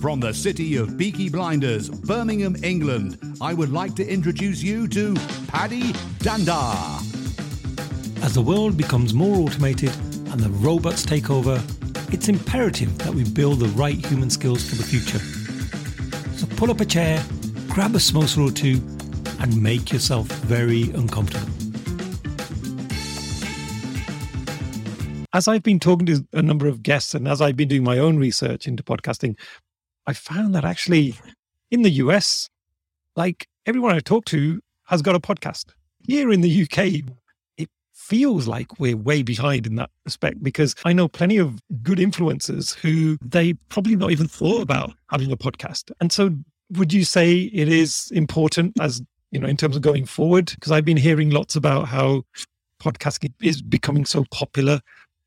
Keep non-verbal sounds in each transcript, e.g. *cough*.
From the city of Peaky Blinders, Birmingham, England, I would like to introduce you to Paddy Dhanda. As the world becomes more automated and the robots take over, it's imperative that we build the right human skills for the future. So pull up a chair, grab a samosa or two, and make yourself very uncomfortable. As I've been talking to a number of guests and as I've been doing my own research into podcasting, I found that actually in the US, like everyone I talk to has got a podcast. Here in the UK, it feels like we're way behind in that respect because I know plenty of good influencers who they probably not even thought about having a podcast. And so would you say it is important as you know in terms of going forward because i've been hearing lots about how podcasting is becoming so popular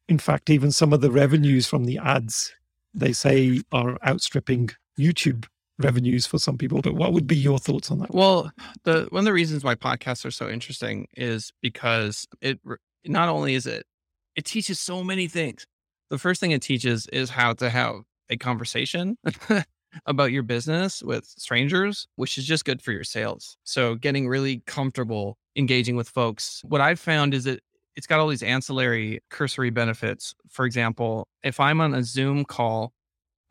in fact even some of the revenues from the ads they say are outstripping youtube revenues for some people but what would be your thoughts on that well the one of the reasons why podcasts are so interesting is because it not only is it it teaches so many things the first thing it teaches is how to have a conversation *laughs* about your business with strangers, which is just good for your sales. So getting really comfortable engaging with folks. What I've found is that it's got all these ancillary cursory benefits. For example, if I'm on a Zoom call,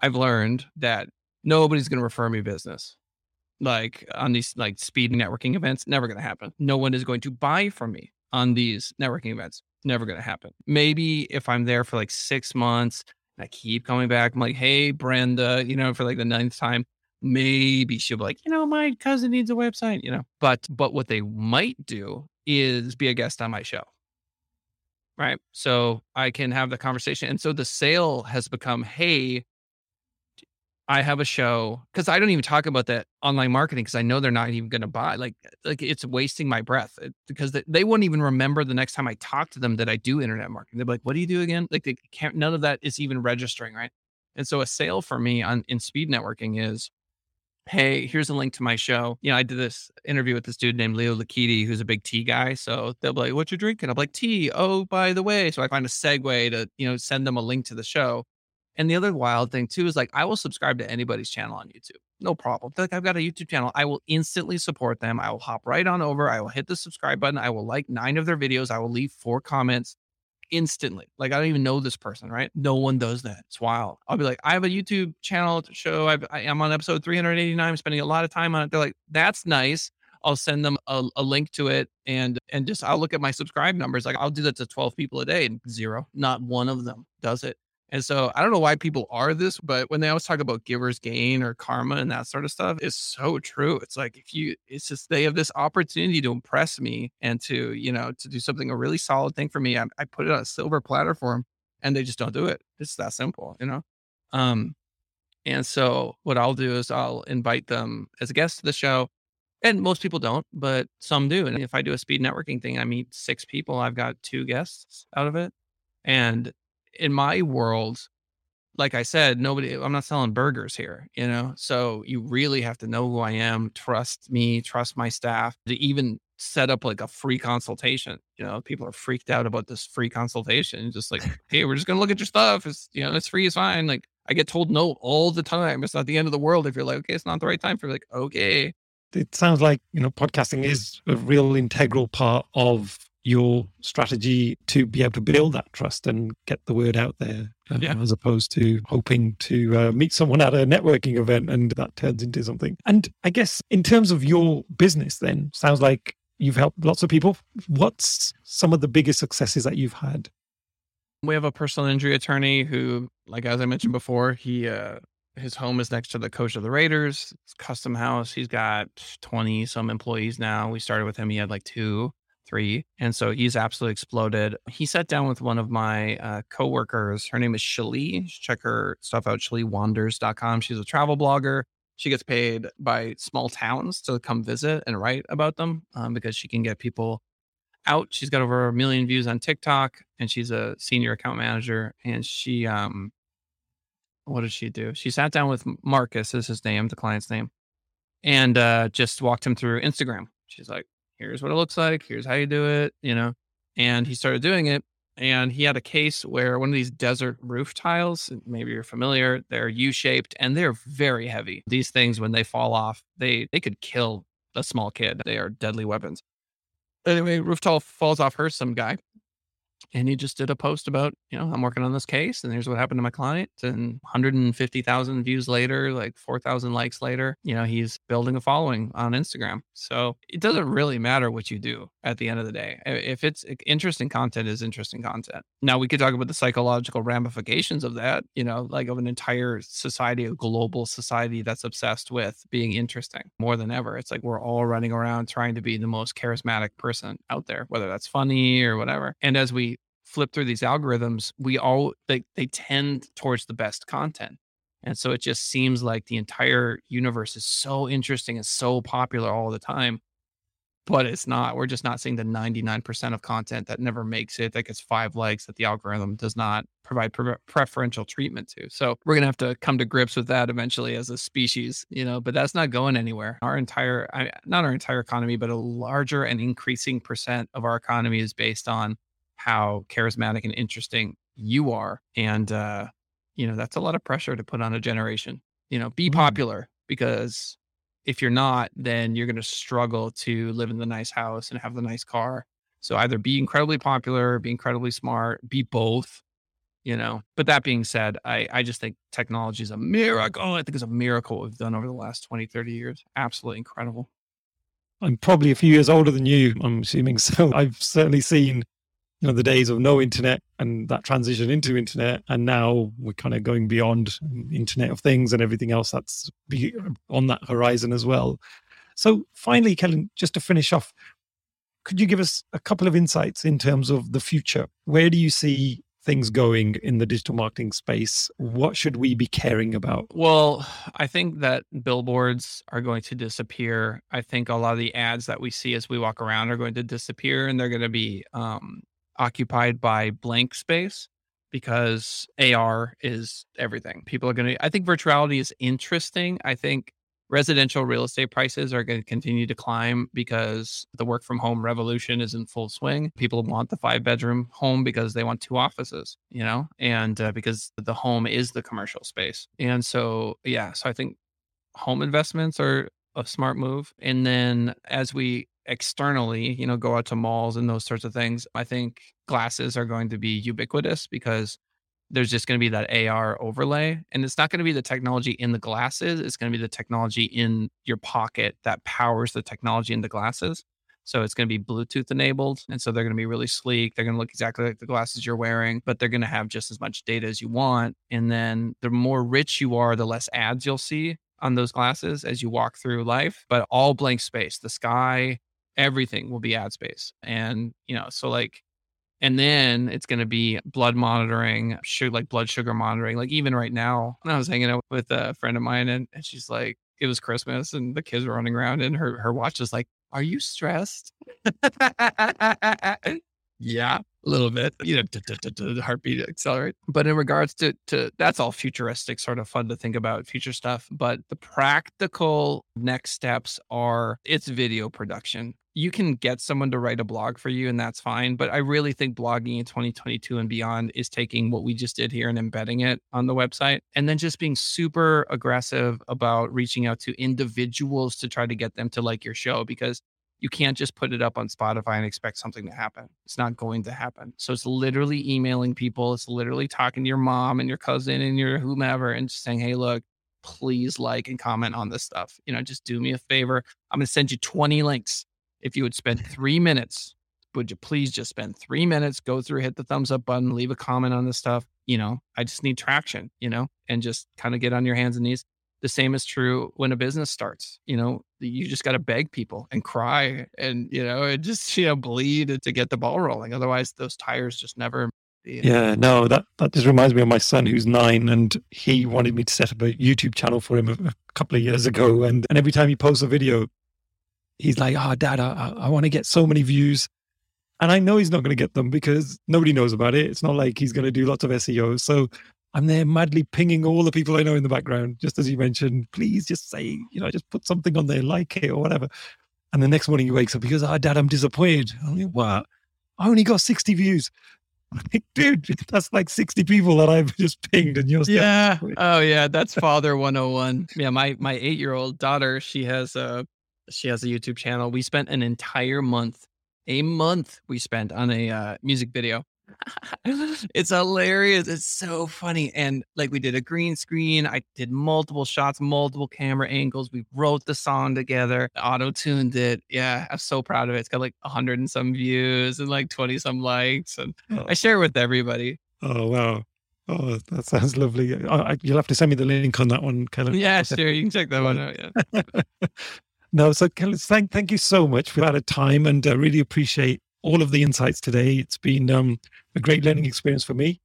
I've learned that nobody's going to refer me business. Like on these like speed networking events, never going to happen. No one is going to buy from me on these networking events. Never going to happen. Maybe if I'm there for like six months, and I keep coming back. I'm like, hey, Brenda, you know, for like the ninth time, maybe she'll be like, you know, my cousin needs a website, you know. But but what they might do is be a guest on my show. Right. So I can have the conversation. And so the sale has become, hey, I have a show because I don't even talk about that online marketing because I know they're not even going to buy. Like, like it's wasting my breath because they, they wouldn't even remember the next time I talk to them that I do internet marketing. They're like, "What do you do again?" Like, they can't. None of that is even registering, right? And so, a sale for me on in speed networking is, "Hey, here's a link to my show." You know, I did this interview with this dude named Leo Lakiti, who's a big tea guy. So they'll be like, "What you drinking?" I'm like, "Tea." Oh, by the way, so I find a segue to you know send them a link to the show and the other wild thing too is like I will subscribe to anybody's channel on YouTube. No problem. Like I've got a YouTube channel. I will instantly support them. I will hop right on over. I will hit the subscribe button. I will like nine of their videos. I will leave four comments instantly. Like I don't even know this person, right? No one does that. It's wild. I'll be like, I have a YouTube channel to show. I've, I, am on episode 389. I'm spending a lot of time on it. They're like, that's nice. I'll send them a, a, link to it and and just I'll look at my subscribe numbers. Like I'll do that to 12 people a day and zero. Not one of them does it. And so I don't know why people are this, but when they always talk about giver's gain or karma and that sort of stuff, it's so true. It's like if you, it's just they have this opportunity to impress me and to, you know, to do something a really solid thing for me. I, I put it on a silver platter for them and they just don't do it. It's that simple, you know? Um, and so what I'll do is I'll invite them as a guest to the show. And most people don't, but some do. And if I do a speed networking thing, I meet six people, I've got two guests out of it. And in my world, like I said, nobody, I'm not selling burgers here, you know? So you really have to know who I am, trust me, trust my staff to even set up like a free consultation. You know, people are freaked out about this free consultation. Just like, hey, we're just going to look at your stuff. It's, you know, it's free, it's fine. Like I get told no all the time. It's not the end of the world if you're like, okay, it's not the right time for like, okay. It sounds like, you know, podcasting is a real integral part of your strategy to be able to build that trust and get the word out there uh, yeah. as opposed to hoping to uh, meet someone at a networking event and that turns into something. And I guess in terms of your business, then sounds like you've helped lots of people. What's some of the biggest successes that you've had? We have a personal injury attorney who, like as I mentioned before, he uh, his home is next to the coach of the Raiders. It's custom house. He's got 20 some employees now. We started with him. He had like two three. And so he's absolutely exploded. He sat down with one of my uh, coworkers. Her name is Shelly. Check her stuff out, ShellyWanders.com. She's a travel blogger. She gets paid by small towns to come visit and write about them um, because she can get people out. She's got over a million views on TikTok and she's a senior account manager. And she, um, what did she do? She sat down with Marcus, is his name, the client's name, and uh, just walked him through Instagram. She's like, here's what it looks like. Here's how you do it, you know. And he started doing it. And he had a case where one of these desert roof tiles, maybe you're familiar, they're U-shaped and they're very heavy. These things, when they fall off, they they could kill a small kid. They are deadly weapons. Anyway, roof tile falls off, hurts some guy and he just did a post about, you know, I'm working on this case and here's what happened to my client. And 150,000 views later, like 4,000 likes later, you know, he's building a following on Instagram. So it doesn't really matter what you do at the end of the day. If it's interesting content, is interesting content. Now we could talk about the psychological ramifications of that, you know, like of an entire society, a global society that's obsessed with being interesting more than ever. It's like we're all running around trying to be the most charismatic person out there, whether that's funny or whatever. And as we flip through these algorithms, we all they they tend towards the best content. And so it just seems like the entire universe is so interesting and so popular all the time. But it's not. We're just not seeing the 99% of content that never makes it, that gets five likes, that the algorithm does not provide pre- preferential treatment to. So we're going to have to come to grips with that eventually as a species, you know, but that's not going anywhere. Our entire, not our entire economy, but a larger and increasing percent of our economy is based on how charismatic and interesting you are. And, uh, you know, that's a lot of pressure to put on a generation. You know, be mm. popular because if you're not, then you're going to struggle to live in the nice house and have the nice car. So either be incredibly popular, be incredibly smart, be both, you know. But that being said, I, I just think technology is a miracle. I think it's a miracle we've done over the last 20, 30 years. Absolutely incredible. I'm probably a few years older than you, I'm assuming. *laughs* So I've certainly seen you know the days of no internet and that transition into internet and now we're kind of going beyond internet of things and everything else that's on that horizon as well. So finally kellen just to finish off could you give us a couple of insights in terms of the future? Where do you see things going in the digital marketing space? What should we be caring about? Well i think that billboards are going to disappear. I think a lot of the ads that we see as we walk around are going to disappear and they're going to be um, occupied by blank space because AR is everything. People are going to, I think virtuality is interesting. I think residential real estate prices are going to continue to climb because the work from home revolution is in full swing. People want the five bedroom home because they want two offices, you know, and uh, because the home is the commercial space. And so, yeah, so I think home investments are a smart move. And then as we externally, you know, go out to malls and those sorts of things, I think glasses are going to be ubiquitous because there's just going to be that AR overlay. And it's not going to be the technology in the glasses, it's going to be the technology in your pocket that powers the technology in the glasses. So it's going to be Bluetooth enabled. And so they're going to be really sleek. They're going to look exactly like the glasses you're wearing, but they're going to have just as much data as you want. And then the more rich you are, the less ads you'll see on those glasses as you walk through life, but all blank space, the sky, everything will be ad space. And, you know, so like, and then it's going to be blood monitoring, sugar, like blood sugar monitoring. Like even right now, I was hanging out with a friend of mine and, and she's like, it was Christmas and the kids were running around and her, her watch is like, are you stressed? *laughs* yeah, a little bit, you know, the heartbeat accelerate. But in regards to to that's all futuristic, sort of fun to think about future stuff. But the practical next steps are it's video production you can get someone to write a blog for you and that's fine but i really think blogging in 2022 and beyond is taking what we just did here and embedding it on the website and then just being super aggressive about reaching out to individuals to try to get them to like your show because you can't just put it up on spotify and expect something to happen. It's not going to happen. So it's literally emailing people it's literally talking to your mom and your cousin and your whomever and just saying hey look please like and comment on this stuff. You know just do me a favor. I'm going to send you 20 links if you would spend three minutes, would you please just spend three minutes, go through, hit the thumbs up button, leave a comment on this stuff? You know, I just need traction, you know, and just kind of get on your hands and knees. The same is true when a business starts. You know, you just got to beg people and cry and, you know, and just, you know, bleed to get the ball rolling. Otherwise, those tires just never. Yeah, no, that, that just reminds me of my son who's nine and he wanted me to set up a YouTube channel for him a, a couple of years ago. And, and every time he posts a video, he's like, "Oh, Dad, I, I want to get so many views," and I know he's not going to get them because nobody knows about it. It's not like he's going to do lots of SEO. So I'm there madly pinging all the people I know in the background, just as you mentioned. Please, just say, you know, just put something on there, like it or whatever. And the next morning he wakes up, he goes, "Oh, Dad, I'm disappointed." I'm like, "What? I only got 60 views." *laughs* Like, dude, that's like 60 people that I've just pinged and you're Yeah. *laughs* Oh yeah. That's father 101. Yeah. My my eight year old daughter, she has a she has a YouTube channel. We spent an entire month, a month we spent on a uh, music video. *laughs* it's hilarious. It's so funny. And like we did a green screen. I did multiple shots, multiple camera angles. We wrote the song together, auto tuned it. Yeah, I'm so proud of it. It's got like 100 and some views and like 20 some likes. And Oh. I share it with everybody. Oh, wow. Oh, that sounds lovely. I, I, you'll have to send me the link on that one, Kellen. Yeah, *laughs* sure. You can check that one out. Yeah. *laughs* no, so thank, thank you so much for that time and uh, really appreciate all of the insights today. It's been um, a great learning experience for me.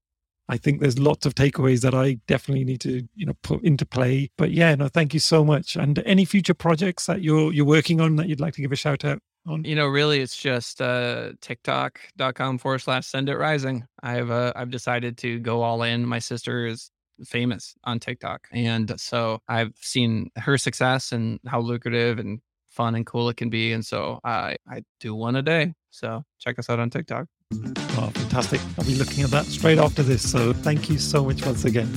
I think there's lots of takeaways that I definitely need to, you know, put into play. But yeah, no, thank you so much. And any future projects that you're you're working on that you'd like to give a shout out on? You know, really, it's just uh, TikTok.com forward slash send it rising. I've uh, I've decided to go all in. My sister is famous on TikTok, and so I've seen her success and how lucrative and fun and cool it can be. And so I I do one a day. So check us out on TikTok. Mm-hmm. Oh, fantastic. I'll be looking at that straight after this. So thank you so much once again.